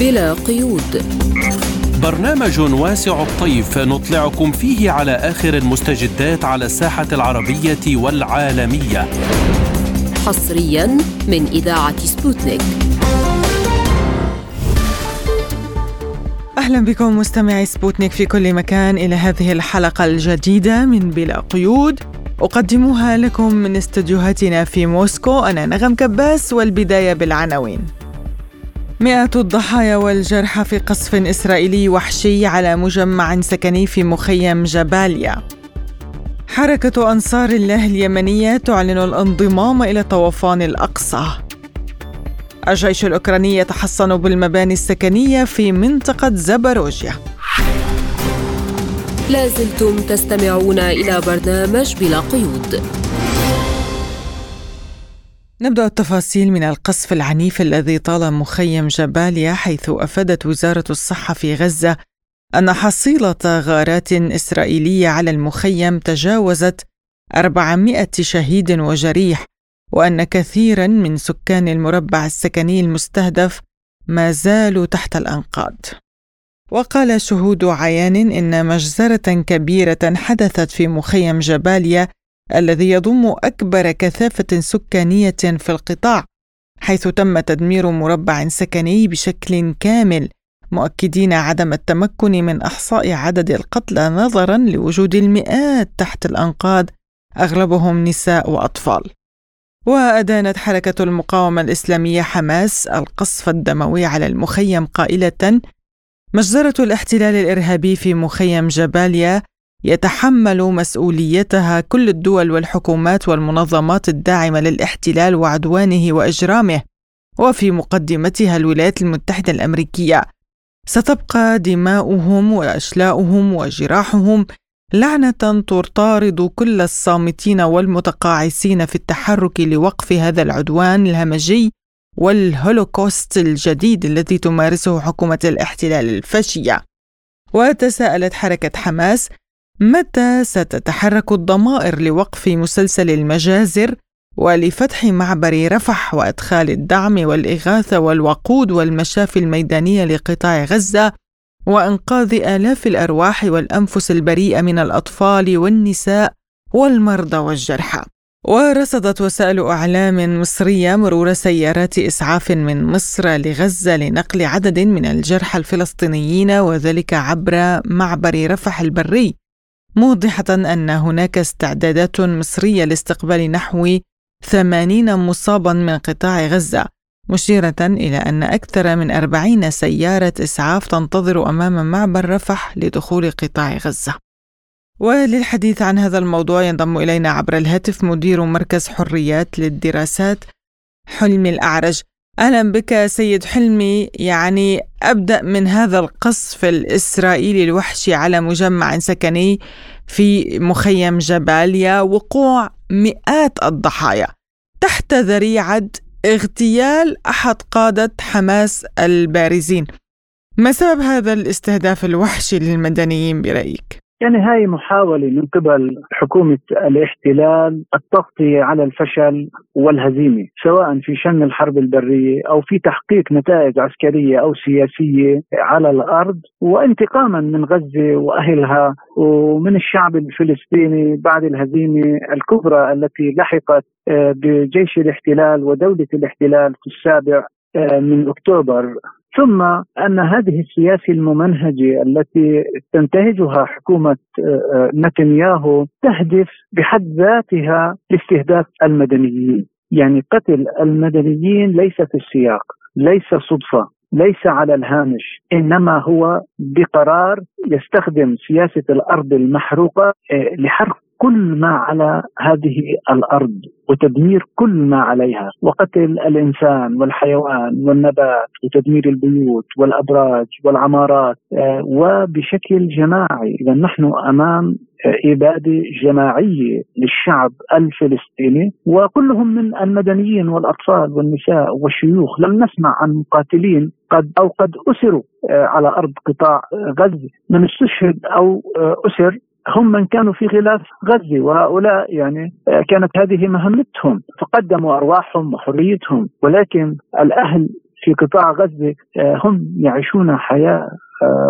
بلا قيود. برنامج واسع الطيف نطلعكم فيه على آخر المستجدات على الساحة العربية والعالمية. حصريا من إذاعة سبوتنيك. أهلا بكم مستمعي سبوتنيك في كل مكان إلى هذه الحلقة الجديدة من بلا قيود. أقدمها لكم من استديوهاتنا في موسكو. أنا نغم كباس والبداية بالعناوين. مئات الضحايا والجرحى في قصف إسرائيلي وحشي على مجمع سكني في مخيم جباليا. حركة أنصار الله اليمنية تعلن الانضمام إلى طوفان الأقصى. الجيش الأوكراني يتحصن بالمباني السكنية في منطقة زباروجيا لازلتم تستمعون إلى برنامج بلا قيود. نبدأ التفاصيل من القصف العنيف الذي طال مخيم جباليا حيث أفادت وزارة الصحة في غزة أن حصيلة غارات إسرائيلية على المخيم تجاوزت 400 شهيد وجريح وأن كثيرا من سكان المربع السكني المستهدف ما زالوا تحت الأنقاض. وقال شهود عيان إن مجزرة كبيرة حدثت في مخيم جباليا الذي يضم أكبر كثافة سكانية في القطاع حيث تم تدمير مربع سكني بشكل كامل مؤكدين عدم التمكن من إحصاء عدد القتلى نظرا لوجود المئات تحت الأنقاض أغلبهم نساء وأطفال. وأدانت حركة المقاومة الإسلامية حماس القصف الدموي على المخيم قائلة مجزرة الاحتلال الإرهابي في مخيم جباليا يتحمل مسؤوليتها كل الدول والحكومات والمنظمات الداعمة للاحتلال وعدوانه وإجرامه. وفي مقدمتها الولايات المتحدة الأمريكية ستبقى دماؤهم وأشلاؤهم وجراحهم لعنة تطارد كل الصامتين والمتقاعسين في التحرك لوقف هذا العدوان الهمجي والهولوكوست الجديد الذي تمارسه حكومة الاحتلال الفاشية. وتساءلت حركة حماس متى ستتحرك الضمائر لوقف مسلسل المجازر ولفتح معبر رفح وأدخال الدعم والإغاثة والوقود والمشافي الميدانية لقطاع غزة وإنقاذ آلاف الأرواح والأنفس البريئة من الأطفال والنساء والمرضى والجرحى؟ ورصدت وسائل إعلام مصرية مرور سيارات إسعاف من مصر لغزة لنقل عدد من الجرحى الفلسطينيين وذلك عبر معبر رفح البري. موضحة أن هناك استعدادات مصرية لاستقبال نحو ثمانين مصابا من قطاع غزة مشيرة إلى أن أكثر من أربعين سيارة إسعاف تنتظر أمام معبر رفح لدخول قطاع غزة. وللحديث عن هذا الموضوع ينضم إلينا عبر الهاتف مدير مركز حريات للدراسات حلمي الأعرج. أهلا بك سيد حلمي. يعني أبدأ من هذا القصف الإسرائيلي الوحشي على مجمع سكني في مخيم جباليا وقوع مئات الضحايا تحت ذريعة اغتيال أحد قادة حماس البارزين. ما سبب هذا الاستهداف الوحشي للمدنيين برأيك؟ يعني هاي محاولة من قبل حكومة الاحتلال التغطية على الفشل والهزيمة سواء في شن الحرب البرية أو في تحقيق نتائج عسكرية أو سياسية على الأرض وانتقاما من غزة وأهلها ومن الشعب الفلسطيني بعد الهزيمة الكبرى التي لحقت آه، بجيش الاحتلال ودولة الاحتلال في السابع آه، من أكتوبر. ثم أن هذه السياسة الممنهجة التي تنتهجها حكومة آه، آه، نتنياهو تهدف بحد ذاتها لاستهداف المدنيين، يعني قتل المدنيين ليس في السياق، ليس صدفة، ليس على الهامش إنما هو بقرار يستخدم سياسة الأرض المحروقة آه، لحرق كل ما على هذه الأرض وتدمير كل ما عليها وقتل الإنسان والحيوان والنبات وتدمير البيوت والأبراج والعمارات آه، وبشكل جماعي إذا نحن أمام إبادة جماعية للشعب الفلسطيني وكلهم من المدنيين والأطفال والنساء والشيوخ لم نسمع عن مقاتلين قد أو قد أسروا آه، على أرض قطاع غزة من استشهد أو آه، أسر هم من كانوا في غلاف غزة وهؤلاء يعني آه، كانت هذه مهمتهم فقدموا أرواحهم وحريتهم ولكن الأهل في قطاع غزة هم يعيشون حياة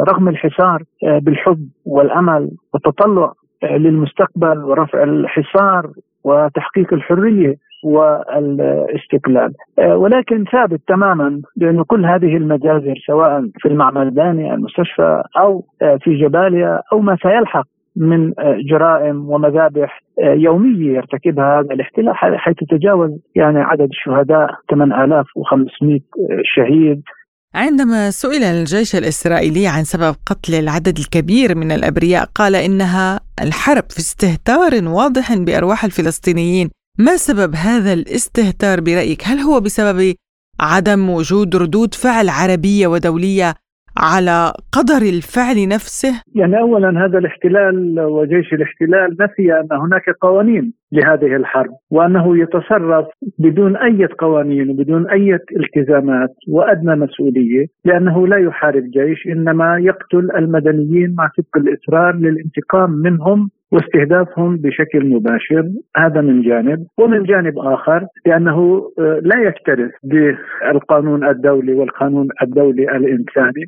رغم الحصار بالحب والأمل والتطلع للمستقبل ورفع الحصار وتحقيق الحرية والاستقلال. ولكن ثابت تماما بأن كل هذه المجازر سواء في المعمداني المستشفى أو في جباليا أو ما سيلحق من جرائم ومذابح يومية يرتكبها هذا الاحتلال حيث تجاوز يعني عدد الشهداء 8500 شهيد عندما سئل الجيش الإسرائيلي عن سبب قتل العدد الكبير من الأبرياء قال إنها الحرب في استهتار واضح بأرواح الفلسطينيين ما سبب هذا الاستهتار برأيك؟ هل هو بسبب عدم وجود ردود فعل عربية ودولية على قدر الفعل نفسه؟ يعني اولا هذا الاحتلال وجيش الاحتلال نفي أن هناك قوانين لهذه الحرب وأنه يتصرف بدون أي قوانين وبدون أي التزامات وأدنى مسؤولية لأنه لا يحارب جيش إنما يقتل المدنيين مع سبق الإصرار للانتقام منهم واستهدافهم بشكل مباشر هذا من جانب ومن جانب آخر لأنه آه، لا يكترث بالقانون الدولي والقانون الدولي الإنساني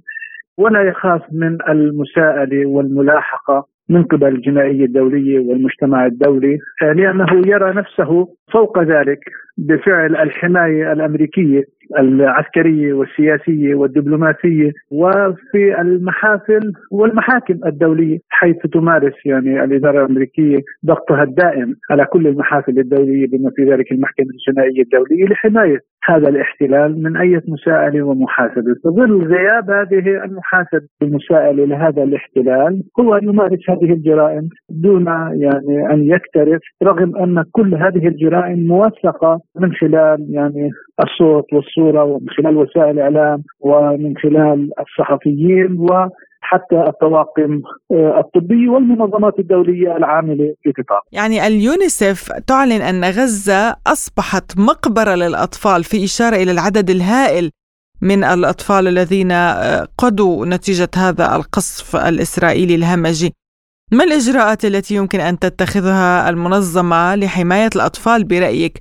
ولا يخاف من المساءلة والملاحقة من قبل الجنائيه الدولية والمجتمع الدولي آه، لأنه يرى نفسه فوق ذلك بفعل الحماية الأمريكية العسكرية والسياسية والدبلوماسية وفي المحافل والمحاكم الدولية حيث تمارس يعني الإدارة الأمريكية ضغطها الدائم على كل المحافل الدولية بما في ذلك المحكمة الجنائية الدولية لحماية هذا الاحتلال من أي مساءله ومحاسبة، في ظل غياب هذه المحاسبة المساءلة لهذا الاحتلال هو يمارس هذه الجرائم دون يعني أن يكترث رغم أن كل هذه الجرائم موثقة من خلال يعني الصوت والصورة ومن خلال وسائل الإعلام ومن خلال الصحفيين و حتى الطواقم آه، الطبية والمنظمات الدولية العاملة في القطاع يعني اليونيسف تعلن أن غزة أصبحت مقبرة للأطفال في إشارة إلى العدد الهائل من الأطفال الذين آه، قضوا نتيجة هذا القصف الإسرائيلي الهمجي. ما الإجراءات التي يمكن أن تتخذها المنظمة لحماية الأطفال برأيك؟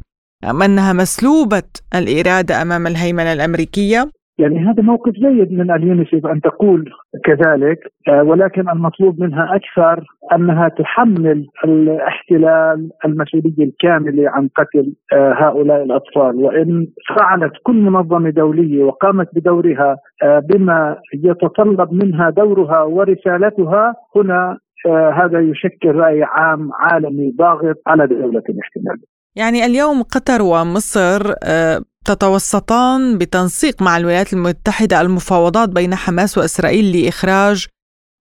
أم أنها مسلوبة الإرادة أمام الهيمنة الأمريكية؟ يعني هذا موقف جيد من اليونيسف أن تقول كذلك آه، ولكن المطلوب منها أكثر أنها تحمل الاحتلال المسؤوليه الكامله عن قتل آه، هؤلاء الأطفال وإن فعلت كل منظمة دولية وقامت بدورها آه، بما يتطلب منها دورها ورسالتها هنا هذا يشكل رأي عام عالمي ضاغط على دولة الاحتلال. يعني اليوم قطر ومصر تتوسطان بتنسيق مع الولايات المتحدة المفاوضات بين حماس وإسرائيل لإخراج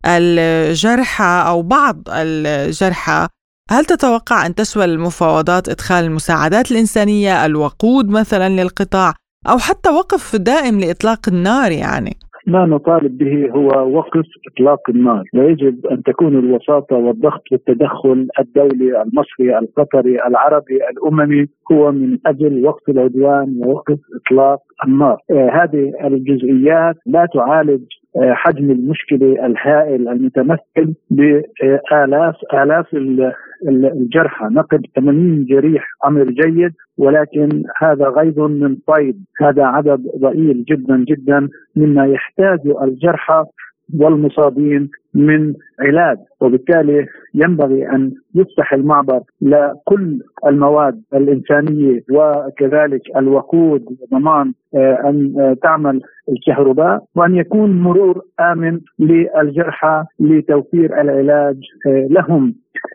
الجرحى أو بعض الجرحى هل تتوقع أن تشمل المفاوضات إدخال المساعدات الإنسانية الوقود مثلا للقطاع أو حتى وقف دائم لإطلاق النار يعني؟ ما نطالب به هو وقف إطلاق النار، ويجب أن تكون الوساطة والضغط والتدخل الدولي المصري القطري العربي الأممي هو من أجل وقف العدوان ووقف إطلاق النار. آه هذه الجزئيات لا تعالج حجم المشكلة الهائل المتمثل بالاف آلاف الجرحى. نقل 80 جريح أمر جيد ولكن هذا غيظ من طيب. هذا عدد ضئيل جدا جدا مما يحتاج الجرحى والمصابين من علاج وبالتالي ينبغي أن يفتح المعبر لكل المواد الإنسانية وكذلك الوقود وضمان آه، أن آه، تعمل الكهرباء وأن يكون مرور آمن للجرحى لتوفير العلاج آه، لهم.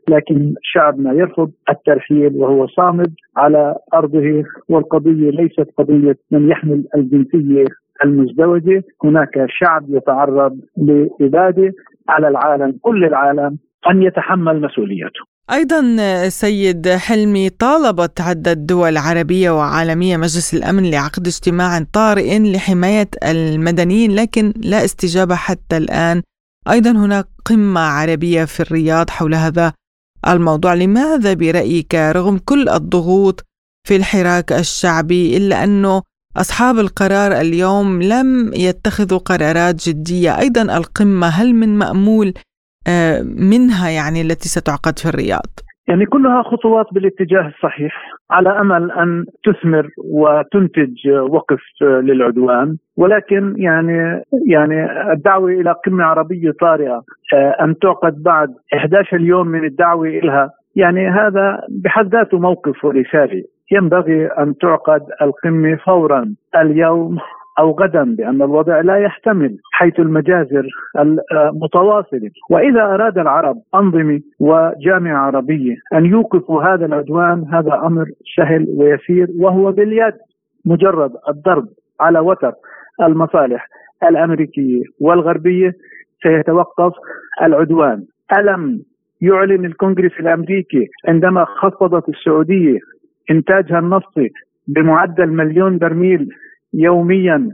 لكن شعبنا يرفض الترحيل وهو صامد على أرضه والقضية ليست قضية من يحمل الجنسية. المزدوجة، هناك شعب يتعرض لإبادة على العالم كل العالم أن يتحمل مسؤوليته. أيضا سيد حلمي طالبت عدة دول عربية وعالمية مجلس الأمن لعقد اجتماع طارئ لحماية المدنيين لكن لا استجابة حتى الآن. أيضا هناك قمة عربية في الرياض حول هذا الموضوع. لماذا برأيك رغم كل الضغوط في الحراك الشعبي إلا أنه أصحاب القرار اليوم لم يتخذوا قرارات جدية. أيضا القمة هل من مأمول آه، منها يعني التي ستعقد في الرياض؟ يعني كلها خطوات بالاتجاه الصحيح على أمل أن تثمر وتنتج وقف للعدوان. ولكن يعني يعني الدعوة إلى قمة عربية طارئة آه، أن تعقد بعد 11 يوم من الدعوة إلها يعني هذا بحد ذاته موقف ورساله ينبغي أن تعقد القمة فورا اليوم أو غدا لأن الوضع لا يحتمل حيث المجازر المتواصله وإذا أراد العرب أنظمة وجامعة عربية أن يوقفوا هذا العدوان هذا أمر سهل ويسير وهو باليد مجرد الضرب على وتر المصالح الأمريكية والغربية سيتوقف العدوان. ألم يعلن الكونغرس الأمريكي عندما خفضت السعودية إنتاجها النفطي بمعدل مليون برميل يوميا.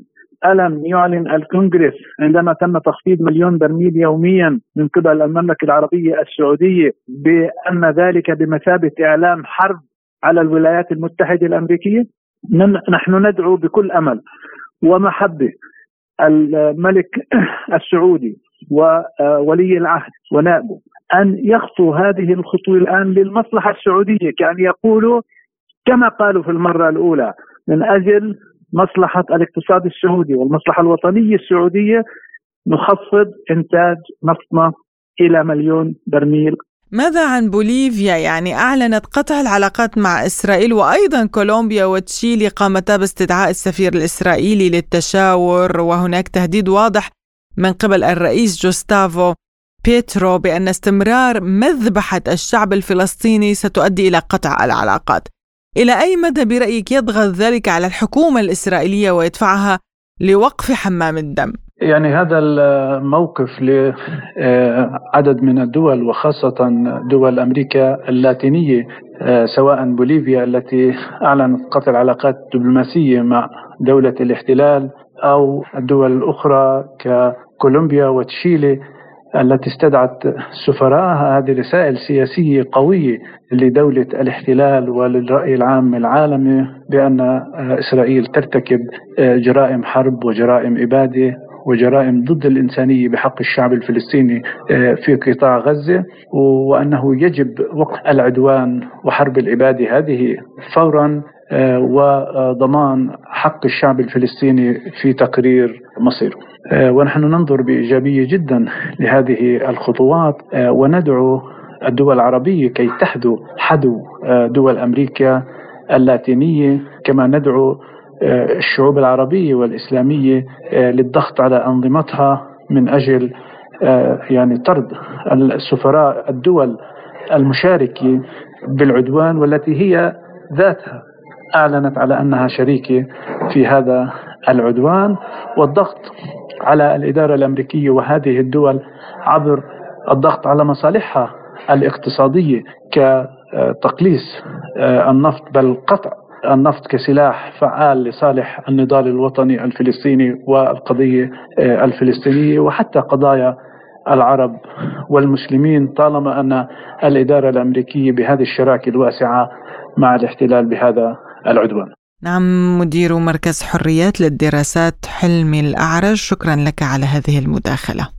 ألم يعلن الكونغرس عندما تم تخفيض مليون برميل يوميا من قبل المملكة العربية السعودية بأن ذلك بمثابة إعلام حرب على الولايات المتحدة الأمريكية؟ نحن ندعو بكل أمل ومحبة الملك السعودي وولي العهد ونائبه أن يخطوا هذه الخطوة الآن للمصلحة السعودية كأن يقولوا كما قالوا في المرة الأولى من أجل مصلحة الاقتصاد السعودي والمصلحة الوطنية السعودية نخفض إنتاج نفطنا إلى مليون برميل. ماذا عن بوليفيا؟ يعني أعلنت قطع العلاقات مع إسرائيل وأيضا كولومبيا وتشيلي قامتا باستدعاء السفير الإسرائيلي للتشاور وهناك تهديد واضح من قبل الرئيس جوستافو بيترو بأن استمرار مذبحة الشعب الفلسطيني ستؤدي إلى قطع العلاقات. إلى أي مدى برأيك يضغط ذلك على الحكومة الإسرائيلية ويدفعها لوقف حمام الدم؟ يعني هذا الموقف لعدد من الدول وخاصة دول أمريكا اللاتينية سواء بوليفيا التي أعلنت قطع العلاقات الدبلوماسية مع دولة الاحتلال أو الدول الأخرى ككولومبيا وتشيلي التي استدعت سفراءها هذه رسائل سياسية قوية لدولة الاحتلال وللرأي العام العالمي بأن إسرائيل ترتكب جرائم حرب وجرائم إبادة وجرائم ضد الإنسانية بحق الشعب الفلسطيني في قطاع غزة وأنه يجب وقف العدوان وحرب الإبادة هذه فورا وضمان حق الشعب الفلسطيني في تقرير مصيره. آه، ونحن ننظر بإيجابية جدا لهذه الخطوات آه، وندعو الدول العربية كي تحدو حدو آه، دول أمريكا اللاتينية كما ندعو الشعوب العربية والإسلامية للضغط على أنظمتها من أجل يعني طرد السفراء الدول المشاركة بالعدوان والتي هي ذاتها. أعلنت على أنها شريكة في هذا العدوان والضغط على الإدارة الأمريكية وهذه الدول عبر الضغط على مصالحها الاقتصادية كتقليص آه، النفط بل قطع النفط كسلاح فعال لصالح النضال الوطني الفلسطيني والقضية آه، الفلسطينية وحتى قضايا العرب والمسلمين طالما أن الإدارة الأمريكية بهذه الشراكة الواسعة مع الاحتلال بهذا العدوان. نعم مدير مركز حريات للدراسات حلمي الأعرج. شكرا لك على هذه المداخلة.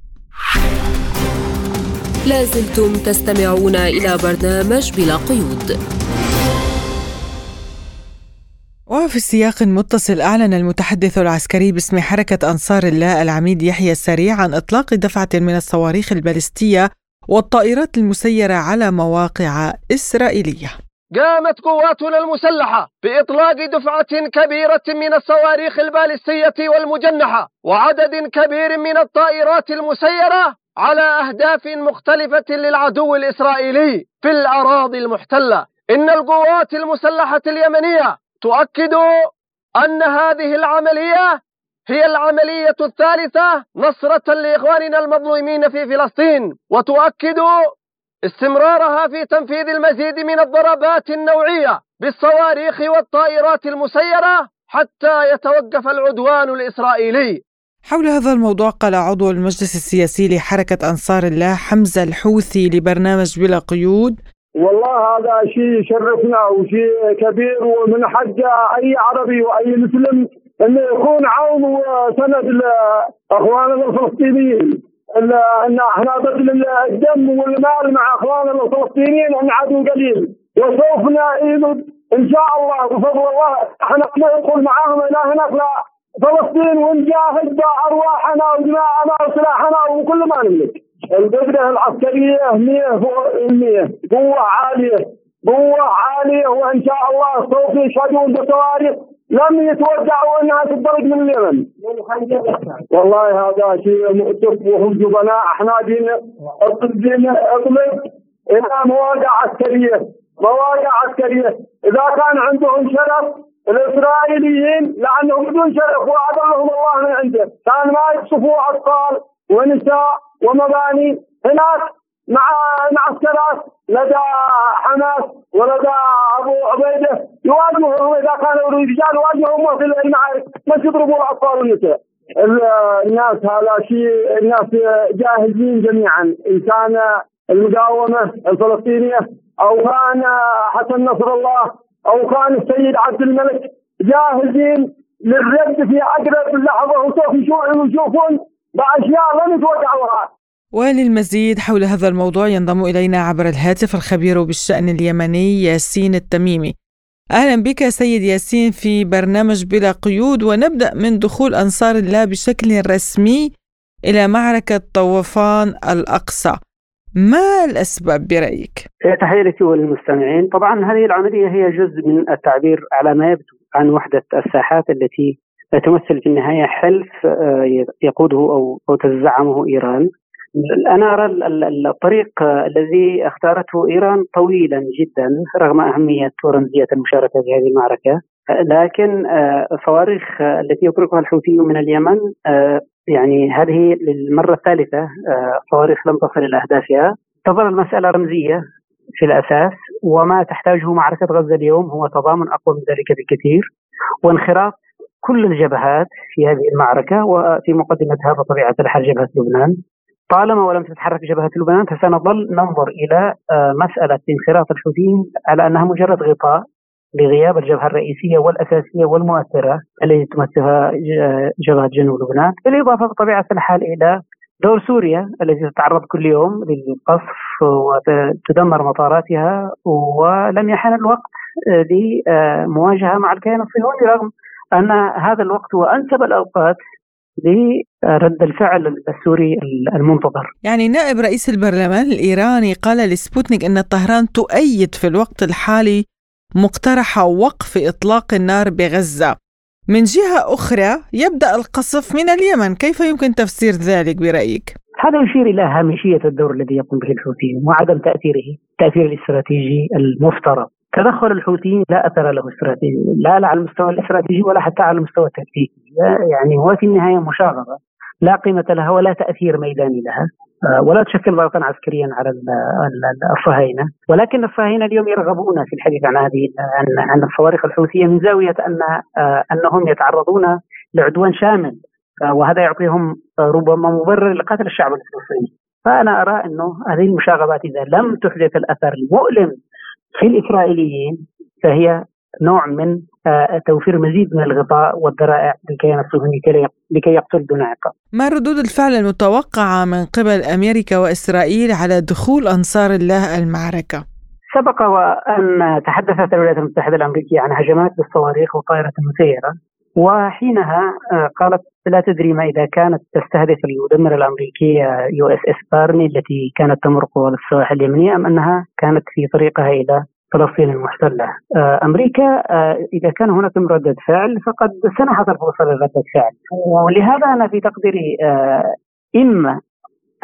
لازلتم تستمعون إلى برنامج بلا قيود. وفي سياق متصل أعلن المتحدث العسكري باسم حركة أنصار الله العميد يحيى السريع عن إطلاق دفعة من الصواريخ البالستية والطائرات المسيرة على مواقع إسرائيلية. قامت قواتنا المسلحة بإطلاق دفعة كبيرة من الصواريخ البالستية والمجنحة وعدد كبير من الطائرات المسيرة على أهداف مختلفة للعدو الإسرائيلي في الأراضي المحتلة. إن القوات المسلحة اليمنية تؤكد أن هذه العملية هي العملية الثالثة نصرة لإخواننا المظلومين في فلسطين وتؤكد استمرارها في تنفيذ المزيد من الضربات النوعية بالصواريخ والطائرات المسيرة حتى يتوقف العدوان الإسرائيلي. حول هذا الموضوع قال عضو المجلس السياسي لحركة أنصار الله حمزة الحوثي لبرنامج بلا قيود. والله هذا شيء يشرفنا وشيء كبير ومن حق أي عربي وأي مسلم أنه يكون عون وسند لأخواننا الفلسطينيين. ان إحنا ضد الدم والمال مع أخواننا الفلسطينيين ان عدو قليل وسوف إن شاء الله بفضل الله إحنا ندخل معاهم إلى هناك فلسطين ونجاهد بأرواحنا ودماءنا وسلاحنا وكل ما نملك. القدره العسكرية 100 فوق 100 قوة عالية قوة عالية وإن شاء الله سوف يشهدون بصواريخ لم يتوقعوا إنها تنطلق من اليمن. والله هذا شيء مؤسف وهم جبناء. إحنا دين اطلق إلى مواقع عسكرية. مواقع عسكرية. إذا كان عندهم شرف الإسرائيليين لأنهم بدون شرف وأضلهم الله من عنده. كان ما يقصفوا أطفال ونساء ومباني. هناك مع معسكرات لدى حماس ولدى اذا كانوا رجال يواجههم في المعارك بس يضربوا الأطفال والنساء الناس هذا شيء الناس جاهزين جميعا. ان كان المقاومه الفلسطينية أو كان حسن نصر الله أو كان السيد عبد الملك جاهزين للرد في أقرب لحظة. وسوف يشوفون بأشياء لم يتوقعوها. وللمزيد حول هذا الموضوع ينضم إلينا عبر الهاتف الخبير بالشأن اليمني ياسين التميمي. أهلا بك سيد ياسين في برنامج بلا قيود ونبدأ من دخول أنصار الله بشكل رسمي إلى معركة طوفان الأقصى. ما الأسباب برأيك؟ تحية لك وللمستمعين طبعا هذه العملية هي جزء من التعبير على ما يبدو عن وحدة الساحات التي تمثل في النهاية حلف آه، يقوده أو تزعمه إيران أنا أرى الطريق الذي اختارته إيران طويلا جدا رغم أهمية ورمزية المشاركة في هذه المعركة. لكن الصواريخ آه، التي يطلقها الحوثي من اليمن آه، يعني هذه للمرة الثالثة آه، صواريخ لم تصل إلى أهدافها. تظل المسألة رمزية في الأساس وما تحتاجه معركة غزة اليوم هو تضامن أقوى من ذلك بكثير. وانخراط كل الجبهات في هذه المعركة وفي مقدمتها بطبيعة الحال جبهة لبنان. طالما ولم تتحرك جبهة لبنان فسنظل ننظر إلى آه، مسألة انخراط الحوثيين على أنها مجرد غطاء لغياب الجبهة الرئيسية والأساسية والمؤثرة التي تمثلها جبهة جنوب لبنان بالإضافة بطبيعة الحال إلى دور سوريا التي تتعرض كل يوم للقصف وتدمر مطاراتها ولم يحن الوقت لمواجهة مع الكيان الصهيوني رغم أن هذا الوقت هو أنسب الأوقات لرد الفعل السوري المنتظر. يعني نائب رئيس البرلمان الإيراني قال لسبوتنيك أن طهران تؤيد في الوقت الحالي مقترح وقف إطلاق النار بغزة. من جهة أخرى يبدأ القصف من اليمن. كيف يمكن تفسير ذلك برأيك؟ هذا يشير إلى هامشية الدور الذي يقوم به الحوثيين وعدم تأثيره التأثير الاستراتيجي المفترض. تدخل الحوثيين لا أثر له استراتيجي لا على المستوى الاستراتيجي ولا حتى على المستوى التكتيكي. يعني هو في النهاية مشاغبة. لا قيمة لها ولا تأثير ميداني لها. آه، ولا تشكل ضغطا عسكريا على الصهاينة. ولكن الصهاينة اليوم يرغبون في الحديث عن هذه عن عن الصواريخ الحوثية من زاوية ان آه، أنهم يتعرضون لعدوان شامل. آه، وهذا يعطيهم ربما مبرر لقتل الشعب الفلسطيني فأنا أرى أنه هذه المشاغبات إذا لم تحدث الأثر المؤلم في الإسرائيليين فهي نوع من توفير مزيد من الغطاء والذرائع للكيان الصهيوني لكي يقتل دون عقاب. ما ردود الفعل المتوقعة من قبل أمريكا وإسرائيل على دخول أنصار الله المعركة؟ سبق وأن تحدثت الولايات المتحدة الأمريكية عن هجمات بالصواريخ والطائرات المسيره وحينها آه، قالت لا تدري ما إذا كانت تستهدف المدمره الامريكيه USS كارني التي كانت تمرق على السواحل اليمنية أم أنها كانت في طريقها إلى فلسطين المحتلة. آه، أمريكا آه، إذا كان هناك رده فعل فقد سنحت الفرصه لرده فعل ولهذا أنا في تقديري إما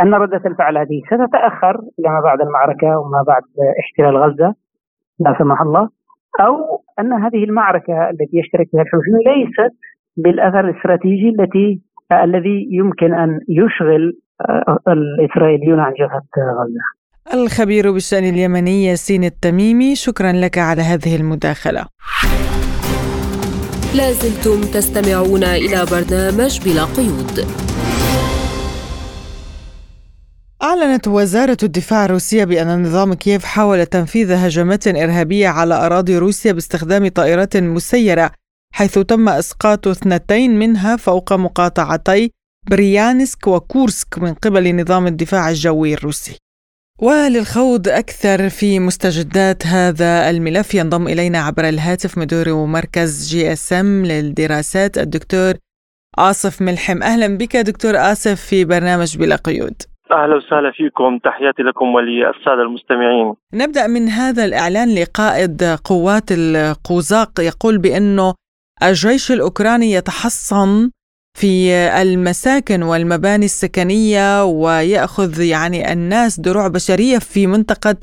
أن ردة الفعل هذه ستتأخر إلى ما بعد المعركة وما بعد احتلال غزة لا سمح الله أو أن هذه المعركة التي يشترك فيها الحوثيون ليست بالأثر الاستراتيجي التي الذي يمكن أن يشغل آه، الإسرائيليون عن جبهة غزة. الخبير بالشأن اليمني ياسين التميمي شكرا لك على هذه المداخلة. لازلتم تستمعون إلى برنامج بلا قيود. أعلنت وزارة الدفاع الروسية بأن نظام كييف حاول تنفيذ هجمات إرهابية على أراضي روسيا باستخدام طائرات مسيرة حيث تم إسقاط اثنتين منها فوق مقاطعتي بريانسك وكورسك من قبل نظام الدفاع الجوي الروسي وللخوض أكثر في مستجدات هذا الملف ينضم إلينا عبر الهاتف مدير مركز GSM للدراسات الدكتور آصف ملحم. أهلا بك دكتور آصف في برنامج بلا قيود. أهلا وسهلا فيكم. تحياتي لكم وللسادة المستمعين. نبدأ من هذا الإعلان لقائد قوات القوزاق يقول بأنه الجيش الأوكراني يتحصن في المساكن والمباني السكنية ويأخذ يعني الناس دروع بشرية في منطقة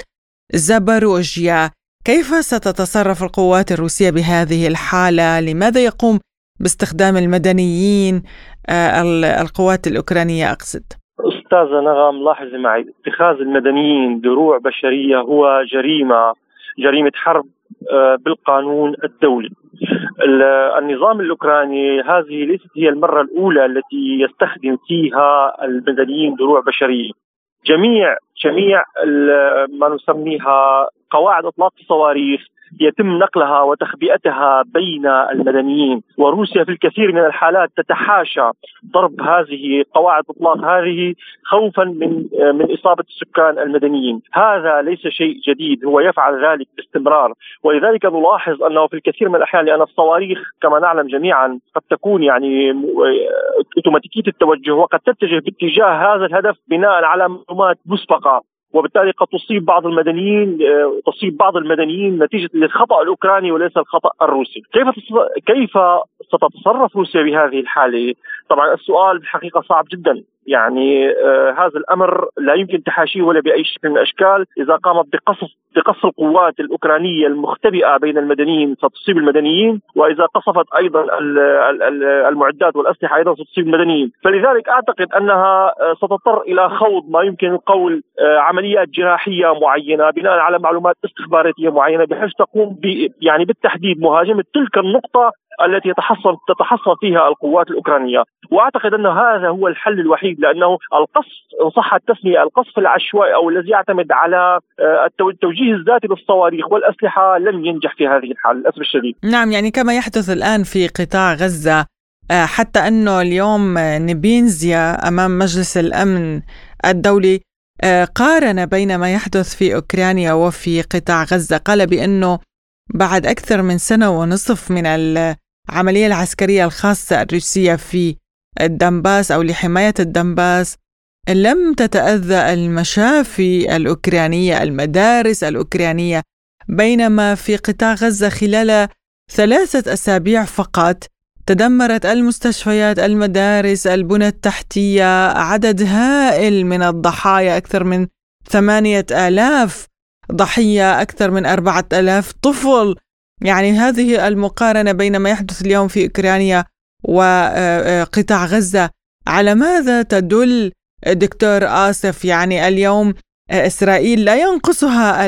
زاباروجيا. كيف ستتصرف القوات الروسية بهذه الحالة؟ لماذا يقوم باستخدام المدنيين آه، القوات الأوكرانية أقصد؟ أستاذة نغم لاحظي معي اتخاذ المدنيين دروع بشرية هو جريمة جريمة حرب بالقانون الدولي. النظام الأوكراني هذه ليست هي المرة الأولى التي يستخدم فيها المدنيين دروع بشرية. جميع جميع ما نسميها قواعد إطلاق الصواريخ يتم نقلها وتخبئتها بين المدنيين. وروسيا في الكثير من الحالات تتحاشى ضرب هذه قواعد إطلاق هذه خوفا من من إصابة السكان المدنيين. هذا ليس شيء جديد هو يفعل ذلك باستمرار. ولذلك نلاحظ أنه في الكثير من الأحيان لأن الصواريخ كما نعلم جميعا قد تكون يعني أوتوماتيكية التوجه وقد تتجه باتجاه هذا الهدف بناء على معلومات مسبقة. وبالتالي قد تصيب بعض المدنيين آه، تصيب بعض المدنيين نتيجة للخطأ الأوكراني وليس الخطأ الروسي، كيف كيف ستتصرف روسيا بهذه الحالة؟ طبعا السؤال بالحقيقة صعب جدا، يعني آه هذا الأمر لا يمكن تحاشيه ولا بأي شكل من الأشكال. إذا قامت بقصف بقصف القوات الأوكرانية المختبئة بين المدنيين ستصيب المدنيين وإذا قصفت أيضا المعدات والأسلحة أيضا ستصيب المدنيين، فلذلك أعتقد أنها آه، ستضطر إلى خوض ما يمكن القول آه، عمليات جراحية معينة بناء على معلومات استخباراتية معينة بحيث تقوم يعني بالتحديد مهاجمه تلك النقطة التي يتحصن تتحصن فيها القوات الأوكرانية، وأعتقد أن هذا هو الحل الوحيد لأنه القصف إن صح التسمية القصف العشوائي أو الذي يعتمد على آه، التوجيه الذاتي للصواريخ والأسلحة لن ينجح في هذه الحال للأسف الشديد. نعم يعني كما يحدث الآن في قطاع غزة آه، حتى أنه اليوم نبينزيا أمام مجلس الأمن الدولي آه، قارن بين ما يحدث في أوكرانيا وفي قطاع غزة. قال بأنه بعد أكثر من سنة ونصف من العملية العسكرية الخاصة الروسية في الدنباس أو لحماية الدنباس لم تتأذى المشافي الأوكرانية المدارس الأوكرانية بينما في قطاع غزة خلال ثلاثة أسابيع فقط تدمرت المستشفيات المدارس البنى التحتية عدد هائل من الضحايا أكثر من ثمانية آلاف ضحية أكثر من أربعة آلاف طفل. يعني هذه المقارنة بين ما يحدث اليوم في أوكرانيا وقطاع غزة. على ماذا تدل دكتور آسف؟ يعني اليوم إسرائيل لا ينقصها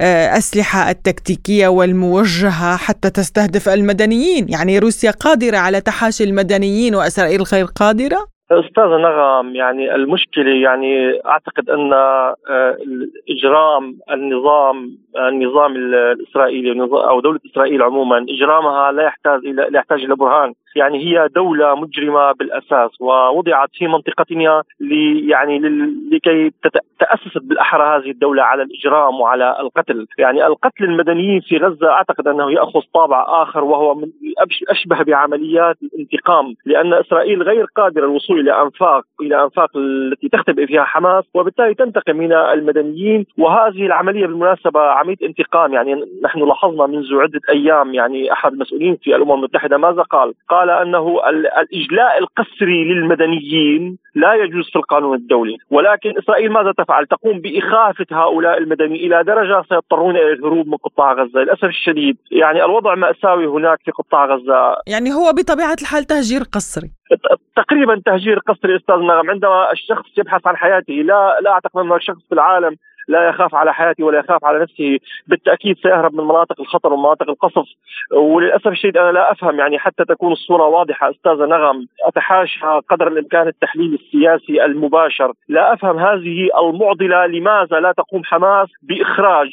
الأسلحة التكتيكية والموجهة حتى تستهدف المدنيين يعني روسيا قادرة على تحاشي المدنيين وإسرائيل غير قادرة؟ أستاذ نغم يعني المشكلة يعني أعتقد أن آه، اجرام النظام النظام الإسرائيلي أو دولة إسرائيل عموما إجرامها لا يحتاج إلى لا يحتاج إلى برهان يعني هي دولة مجرمة بالأساس ووضعت في منطقتنا لي يعني لكي تأسست بالأحرى هذه الدولة على الإجرام وعلى القتل، يعني القتل المدنيين في غزة أعتقد أنه يأخذ طابع آخر وهو من اشبه بعمليات الانتقام لأن إسرائيل غير قادرة الوصول إلى انفاق إلى أنفاق التي تختبئ فيها حماس وبالتالي تنتقم من المدنيين وهذه العملية بالمناسبة عمليه انتقام يعني نحن لاحظنا منذ عدة أيام يعني أحد المسؤولين في الأمم المتحدة ماذا قال؟ قال أنه الإجلاء القسري للمدنيين لا يجوز في القانون الدولي ولكن إسرائيل ماذا تفعل؟ تقوم بإخافة هؤلاء المدنيين إلى درجة سيضطرون إلى الهروب من قطاع غزة. للأسف الشديد يعني الوضع مأساوي هناك في قطاع غزة. يعني هو بطبيعة الحال تهجير قسري. تقريبا تهجير قسري أستاذ نغم. عندما الشخص يبحث عن حياته لا لا أعتقد ان شخص في العالم لا يخاف على حياته ولا يخاف على نفسه بالتأكيد سيهرب من مناطق الخطر ومناطق القصف. وللأسف الشديد أنا لا أفهم يعني حتى تكون الصورة واضحة أستاذة نغم أتحاشى قدر الإمكان التحليل السياسي المباشر. لا أفهم هذه المعضلة لماذا لا تقوم حماس بإخراج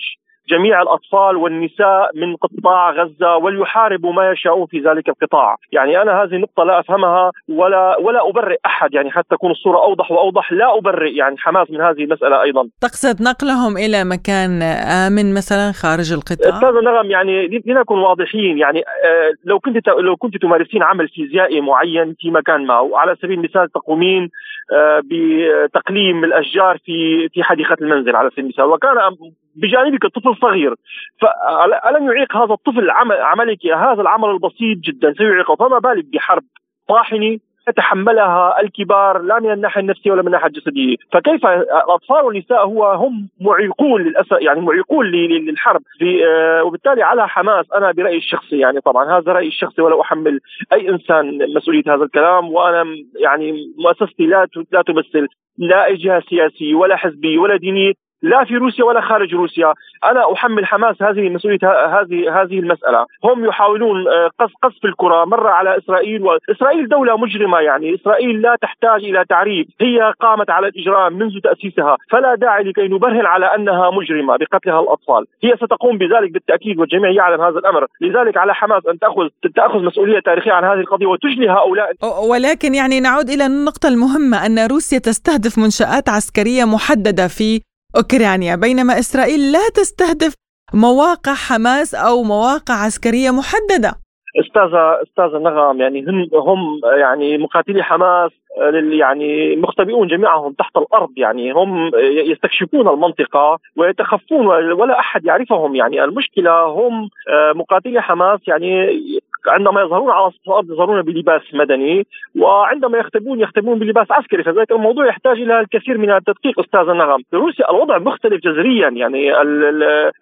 جميع الأطفال والنساء من قطاع غزة وليحاربوا ما يشاءون في ذلك القطاع، يعني أنا هذه النقطه لا أفهمها ولا ولا أبرئ أحد يعني حتى تكون الصورة أوضح وأوضح لا أبرئ يعني حماس من هذه المسألة أيضا. تقصد نقلهم إلى مكان آمن مثلا خارج القطاع؟ أستاذ نغم يعني لنكن واضحين يعني آه، لو كنت لو كنت تمارسين عمل فيزيائي معين في مكان ما وعلى سبيل المثال تقومين آه، بتقليم الأشجار في في حديقة المنزل على سبيل المثال وكان بجانبك طفل صغير. فألم يعيق هذا الطفل عمل عملك؟ هذا العمل البسيط جدا. سيعيقه فما بالك بحرب طاحنة يتحملها الكبار لا من الناحية النفسية ولا من الناحية الجسدية، فكيف الأطفال والنساء هو هم معيقون للأسف يعني معيقون للحرب؟ في آه وبالتالي على حماس أنا برأيي الشخصي يعني طبعا هذا رأيي الشخصي ولا أحمل أي إنسان مسؤولية هذا الكلام وأنا يعني مؤسستي لا لا تمثل لا اي جهه سياسيه ولا حزبيه ولا دينيه لا في روسيا ولا خارج روسيا. أنا أحمل حماس هذه مسؤولية هذه هذه المسألة. هم يحاولون آه، قصف الكرة مرة على إسرائيل واسرائيل دولة مجرمة يعني. إسرائيل لا تحتاج إلى تعريف. هي قامت على الاجرام منذ تأسيسها. فلا داعي لكي نبرهن على أنها مجرمة بقتلها الأطفال. هي ستقوم بذلك بالتأكيد والجميع يعلم هذا الأمر. لذلك على حماس أن تأخذ تأخذ مسؤولية تاريخية عن هذه القضية وتجلي هؤلاء. ولكن يعني نعود إلى النقطة المهمة أن روسيا تستهدف منشآت عسكرية محددة في أوكرانيا بينما إسرائيل لا تستهدف مواقع حماس أو مواقع عسكرية محددة. استاذه استاذه نغم يعني هم هم يعني مقاتلي حماس يعني مختبئون جميعهم تحت الأرض يعني هم يستكشفون المنطقة ويتخفون ولا أحد يعرفهم يعني المشكلة هم مقاتلي حماس يعني عندما يظهرون على الأرض يظهرون بلباس مدني وعندما يختبون يختبون بلباس عسكري. فذلك الموضوع يحتاج إلى الكثير من التدقيق أستاذ النغم. في روسيا الوضع مختلف جذريا. يعني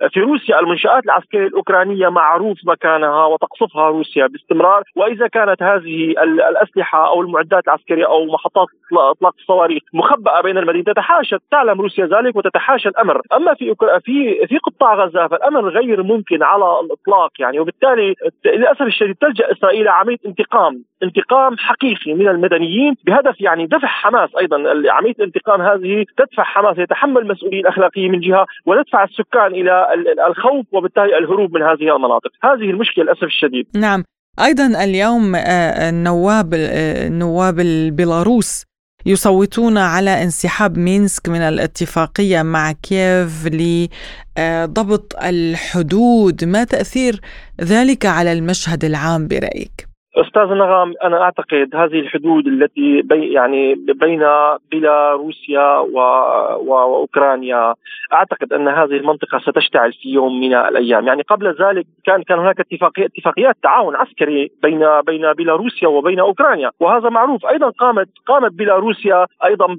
في روسيا المنشآت العسكرية الأوكرانية معروف مكانها وتقصفها روسيا باستمرار. وإذا كانت هذه الأسلحة أو المعدات العسكرية أو محطات إطلاق الصواريخ مخبأة بين المدينة تتحاشى تعلم روسيا ذلك وتتحاشى الأمر. أما في في في قطاع غزة فالأمر غير ممكن على الإطلاق. يعني وبالتالي للأسف الشديد تلجأ إسرائيل عمليه انتقام انتقام حقيقي من المدنيين بهدف يعني دفع حماس أيضا. عمليه الانتقام هذه تدفع حماس يتحمل المسؤوليه الاخلاقيه من جهة وتدفع السكان إلى الخوف وبالتالي الهروب من هذه المناطق. هذه المشكلة للأسف الشديد. نعم. أيضا اليوم النواب آه، النواب آه، البيلاروس يصوتون على انسحاب مينسك من الاتفاقية مع كييف لضبط الحدود. ما تأثير ذلك على المشهد العام برأيك؟ أستاذ نغم أنا أعتقد هذه الحدود التي بي يعني بين بيلاروسيا. وأوكرانيا أعتقد أن هذه المنطقة ستشتعل في يوم من الأيام، يعني قبل ذلك كان كان هناك اتفاقية اتفاقيات تعاون عسكري بين بين بيلاروسيا وبين أوكرانيا، وهذا معروف، أيضا قامت قامت بيلاروسيا أيضا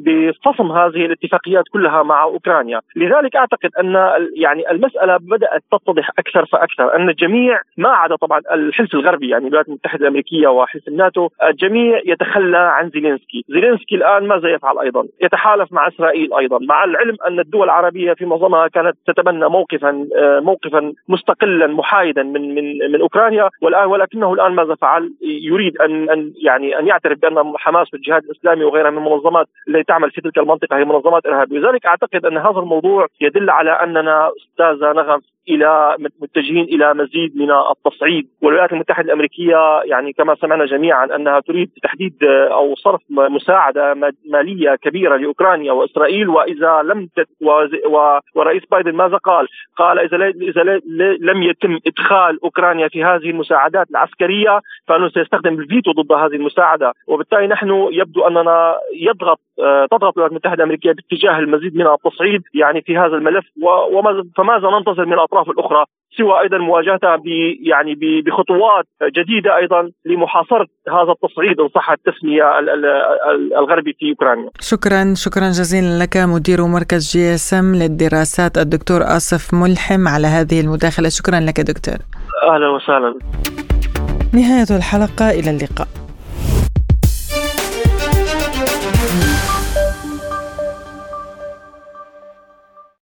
بفصم هذه الاتفاقيات كلها مع أوكرانيا، لذلك أعتقد أن يعني المسألة بدأت تتضح أكثر فأكثر، أن الجميع ما عدا طبعا الحلف الغربي يعني الولايات المتحدة الأمريكية وحلف الناتو الجميع يتخلى عن زيلينسكي، زيلينسكي الآن ماذا يفعل أيضا؟ يتحالف مع إسرائيل أيضا، مع العلم أن الدول العربية في معظمها كانت تتبنى موقفا آه، موقفا مستقلا محايدا من من من أوكرانيا والآن ولكنه الآن ماذا فعل؟ يريد أن أن يعني أن يعترف بأن حماس والجهاد الإسلامي وغيرها من المنظمات التي تعمل في تلك المنطقة هي منظمات إرهابية، لذلك أعتقد أن هذا الموضوع يدل على أننا أستاذة نغم إلى متجهين إلى مزيد من التصعيد والولايات المتحدة الأمريكية يعني كما سمعنا جميعا أنها تريد تحديد أو صرف مساعدة مالية كبيرة لأوكرانيا وإسرائيل وإذا لم تت ورئيس بايدن ماذا قال؟ قال إذا إذا لم يتم إدخال أوكرانيا في هذه المساعدات العسكرية فإنه سيستخدم الفيتو ضد هذه المساعدة وبالتالي نحن يبدو أننا يضغط تضغط الولايات المتحدة الأمريكية باتجاه المزيد من التصعيد يعني في هذا الملف وما فماذا ننتظر من الأطراف الأخرى سوى أيضا مواجهتها ب يعني بخطوات جديدة أيضا لمحاصرة هذا التصعيد إن صح التسمية الغربي في أوكرانيا. شكرا شكرا جزيلا لك مدير مركز GSM للدراسات الدكتور آصف ملحم على هذه المداخلة، شكرا لك دكتور. أهلا وسهلا. نهاية الحلقة إلى اللقاء.